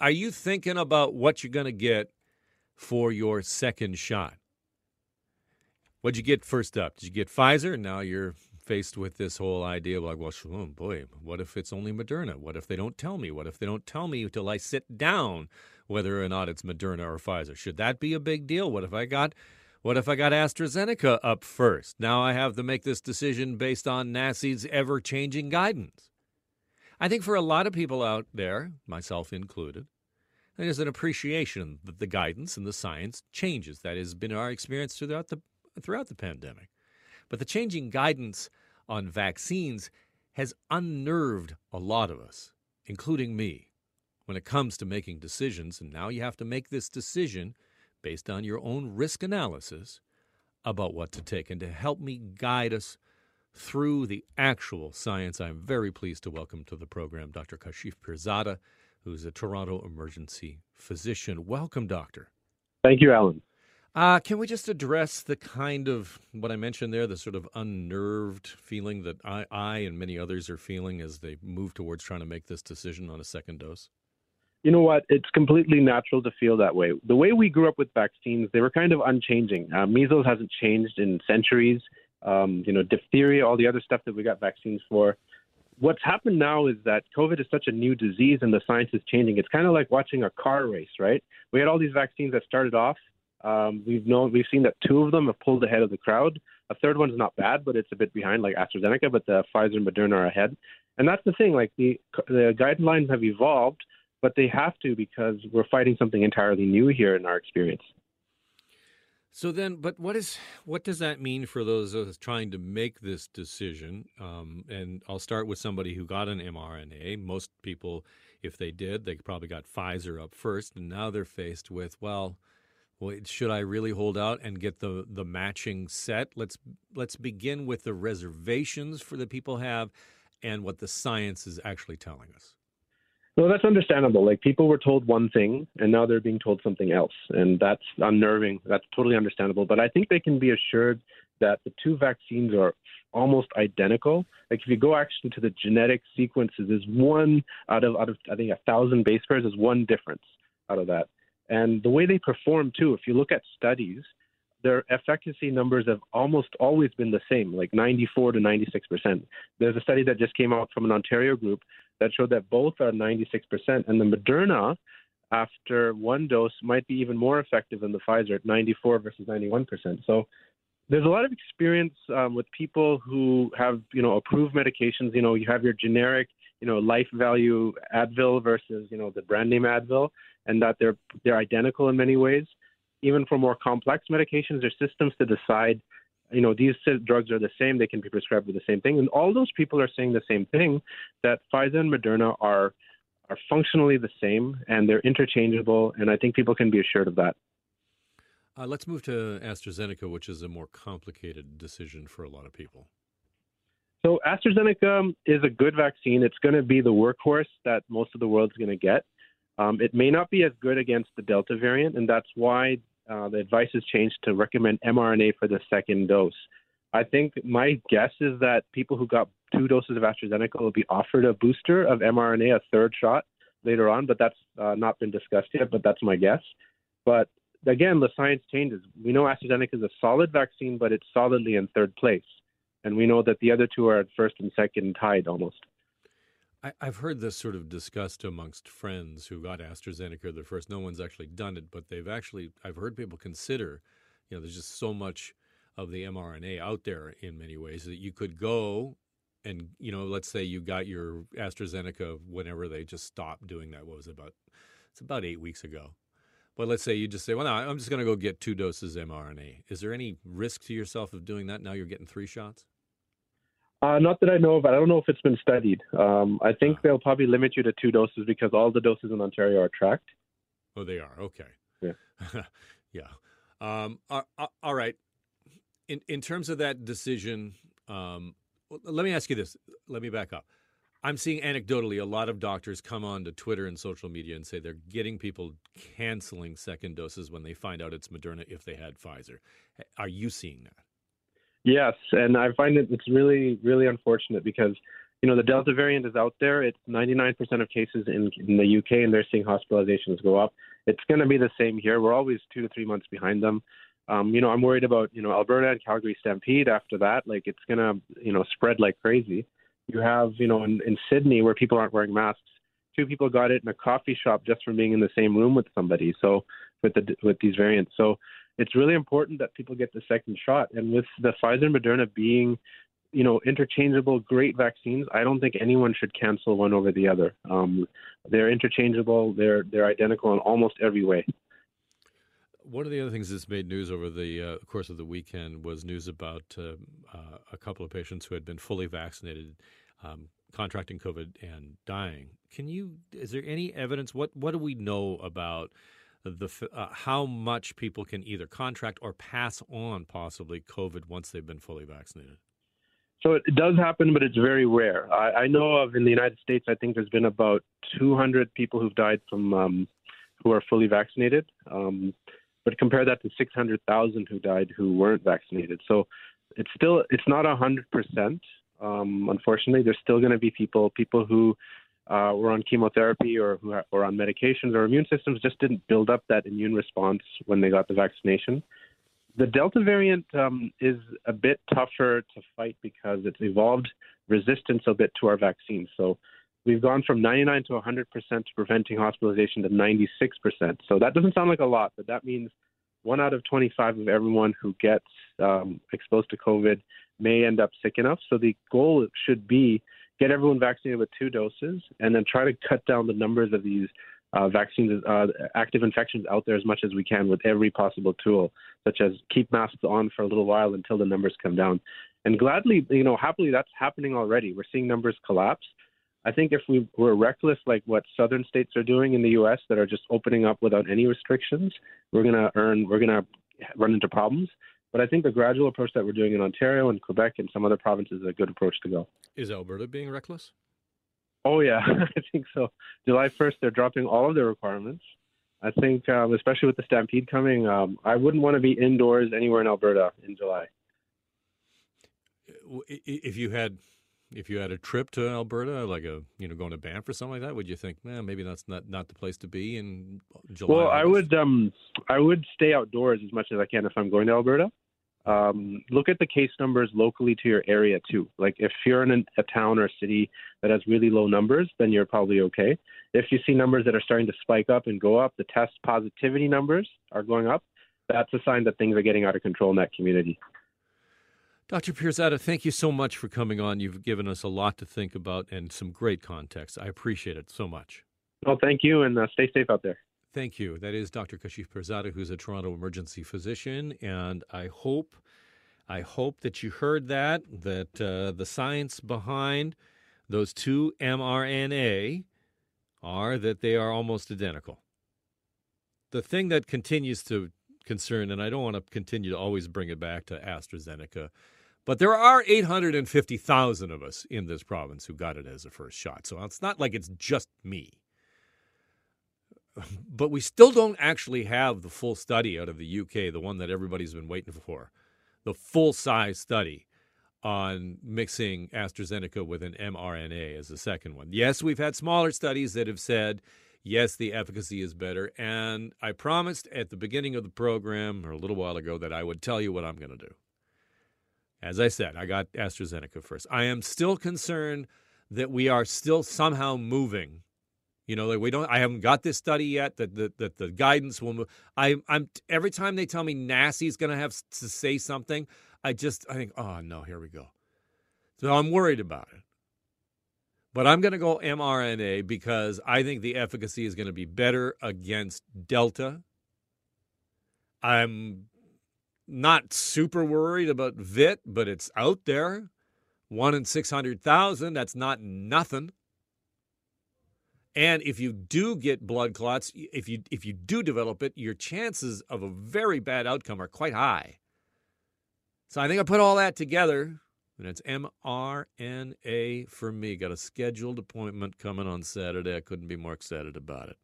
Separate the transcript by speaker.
Speaker 1: are you thinking about what you're going to get for your second shot? What'd you get first up? Did you get Pfizer? Now you're faced with this whole idea of like, well, oh boy, what if it's only Moderna? What if they don't tell me? What if they don't tell me until I sit down whether or not it's Moderna or Pfizer? Should that be a big deal? What if I got what if I got AstraZeneca up first? Now I have to make this decision based on NACI's ever changing guidance. I think for a lot of people out there, myself included, there's an appreciation that the guidance and the science changes. That has been our experience throughout the throughout the pandemic. But the changing guidance on vaccines has unnerved a lot of us, including me, when it comes to making decisions. And now you have to make this decision based on your own risk analysis about what to take. And to help me guide us through the actual science, I'm very pleased to welcome to the program Dr. Kashif Pirzada, who's a Toronto emergency physician. Welcome, doctor.
Speaker 2: Thank you, Alan.
Speaker 1: Uh, can we just address the kind of what I mentioned there, the sort of unnerved feeling that I, I and many others are feeling as they move towards trying to make this decision on a second dose?
Speaker 2: You know what? It's completely natural to feel that way. The way we grew up with vaccines, they were kind of unchanging. Uh, measles hasn't changed in centuries. Um, you know, diphtheria, all the other stuff that we got vaccines for. What's happened now is that COVID is such a new disease and the science is changing. It's kind of like watching a car race, right? We had all these vaccines that started off um, we've known we've seen that two of them have pulled ahead of the crowd. A third one's not bad, but it's a bit behind, like AstraZeneca. But the Pfizer and Moderna are ahead, and that's the thing. Like the the guidelines have evolved, but they have to because we're fighting something entirely new here in our experience.
Speaker 1: So then, but what is what does that mean for those of us trying to make this decision? Um, and I'll start with somebody who got an mRNA. Most people, if they did, they probably got Pfizer up first, and now they're faced with well well, should I really hold out and get the the matching set? Let's let's begin with the reservations for the people have and what the science is actually telling us.
Speaker 2: Well, that's understandable. Like people were told one thing and now they're being told something else, and that's unnerving. That's totally understandable. But I think they can be assured that the two vaccines are almost identical. Like if you go actually to the genetic sequences, there's one out of out of I think a thousand base pairs is one difference out of that. And the way they perform, too, if you look at studies, their efficacy numbers have almost always been the same, like 94 to 96 percent. There's a study that just came out from an Ontario group that showed that both are 96 percent, and the Moderna, after one dose, might be even more effective than the Pfizer at 94 versus 91 percent. So there's a lot of experience um, with people who have, you know, approved medications. You know, you have your generic, you know, life value Advil versus, you know, the brand name Advil and that they're they're identical in many ways. Even for more complex medications, there's systems to decide, you know, these drugs are the same, they can be prescribed with the same thing. And all those people are saying the same thing that Pfizer and Moderna are are functionally the same and they're interchangeable. And I think people can be assured of that.
Speaker 1: Uh, let's move to AstraZeneca, which is a more complicated decision for a lot of people.
Speaker 2: So AstraZeneca is a good vaccine. It's going to be the workhorse that most of the world's going to get. Um, it may not be as good against the Delta variant, and that's why uh, the advice has changed to recommend mRNA for the second dose. I think my guess is that people who got two doses of AstraZeneca will be offered a booster of mRNA, a third shot later on, but that's uh, not been discussed yet, but that's my guess. But again, the science changes. We know AstraZeneca is a solid vaccine, but it's solidly in third place. And we know that the other two are at first and second tied almost.
Speaker 1: I, have heard this sort of discussed amongst friends who got AstraZeneca the first. No one's actually done it, but they've actually, I've heard people consider, you know, there's just so much of the mRNA out there in many ways that you could go and, you know, let's say you got your AstraZeneca whenever they just stopped doing that. What was it about? It's about eight weeks ago. But let's say you just say, well, no, I'm just going to go get two doses mRNA. Is there any risk to yourself of doing that? Now you're getting three shots?
Speaker 2: Uh, not that I know of. I don't know if it's been studied. Um, I think they'll probably limit you to two doses because all the doses in Ontario are tracked.
Speaker 1: Oh, they are. Okay.
Speaker 2: Yeah.
Speaker 1: yeah. Um, all right. In in terms of that decision, um, let me ask you this. Let me back up. I'm seeing anecdotally a lot of doctors come on to Twitter and social media and say they're getting people canceling second doses when they find out it's Moderna if they had Pfizer. Are you seeing that?
Speaker 2: Yes, and I find it it's really really unfortunate because you know, the Delta variant is out there. It's 99% of cases in, in the UK, and they're seeing hospitalizations go up. It's going to be the same here. We're always two to three months behind them. Um, you know, I'm worried about you know Alberta and Calgary Stampede. After that, like it's going to you know spread like crazy. You have you know in, in Sydney where people aren't wearing masks. Two people got it in a coffee shop just from being in the same room with somebody. So with the with these variants, so it's really important that people get the second shot. And with the Pfizer and Moderna being you know, interchangeable, great vaccines. I don't think anyone should cancel one over the other. Um, they're interchangeable. They're they're identical in almost every way.
Speaker 1: One of the other things that's made news over the uh, course of the weekend was news about uh, uh, a couple of patients who had been fully vaccinated, um, contracting COVID and dying. Can you? Is there any evidence? What What do we know about? The uh, how much people can either contract or pass on possibly COVID once they've been fully vaccinated.
Speaker 2: So it does happen, but it's very rare. I, I know of in the United States, I think there's been about 200 people who've died from um, who are fully vaccinated. Um, but compare that to 600,000 who died who weren't vaccinated. So it's still it's not 100 percent. Um, unfortunately, there's still going to be people people who uh, were on chemotherapy or who or on medications or immune systems just didn't build up that immune response when they got the vaccination. The Delta variant um, is a bit tougher to fight because it's evolved resistance a bit to our vaccine. So we've gone from 99 to 100% to preventing hospitalization to 96%. So that doesn't sound like a lot, but that means one out of 25 of everyone who gets um, exposed to COVID may end up sick enough. So the goal should be get everyone vaccinated with two doses and then try to cut down the numbers of these uh, vaccines, uh, active infections out there as much as we can with every possible tool, such as keep masks on for a little while until the numbers come down. And gladly, you know, happily, that's happening already. We're seeing numbers collapse. I think if we were reckless, like what southern states are doing in the U.S., that are just opening up without any restrictions, we're to earn, we're to run into problems. But I think the gradual approach that we're doing in Ontario and Quebec and some other provinces is a good approach to go.
Speaker 1: Is Alberta being reckless?
Speaker 2: Oh yeah, I think so. July first, they're dropping all of their requirements. I think, um, especially with the Stampede coming, um, I wouldn't want to be indoors anywhere in Alberta in July.
Speaker 1: If you had, if you had a trip to Alberta, like a you know going to Banff or something like that, would you think, man, maybe that's not not the place to be in July?
Speaker 2: Well, I would, um, I would stay outdoors as much as I can if I'm going to Alberta um, look at the case numbers locally to your area too. Like if you're in a, a town or a city that has really low numbers, then you're probably okay. If you see numbers that are starting to spike up and go up, the test positivity numbers are going up. That's a sign that things are getting out of control in that community.
Speaker 1: Dr. Pirzada, thank you so much for coming on. You've given us a lot to think about and some great context. I appreciate it so much.
Speaker 2: Well, thank you, and uh, stay safe out there.
Speaker 1: Thank you. That is Dr. Kashif Pirzada, who's a Toronto emergency physician, and I hope, I hope that you heard that that uh, the science behind those two mRNA are that they are almost identical. The thing that continues to concern, and I don't want to continue to always bring it back to AstraZeneca, but there are 850,000 of us in this province who got it as a first shot. So it's not like it's just me but we still don't actually have the full study out of the UK, the one that everybody's been waiting for, the full size study on mixing AstraZeneca with an mRNA as the second one. Yes, we've had smaller studies that have said, yes, the efficacy is better. And I promised at the beginning of the program, or a little while ago, that I would tell you what I'm going to do. As I said, I got AstraZeneca first. I am still concerned that we are still somehow moving you know, like we don't. I haven't got this study yet. That the, that the guidance will move. I, I'm every time they tell me NACI's going to have to say something, I just I think, oh no, here we go. So I'm worried about it. But I'm going to go mRNA because I think the efficacy is going to be better against Delta. I'm not super worried about VITT, but it's out there. One in 600,000, that's not nothing. And if you do get blood clots, if you if you do develop it, your chances of a very bad outcome are quite high. So I think I put all that together, and it's mRNA for me. Got a scheduled appointment coming on Saturday. I couldn't be more excited about it.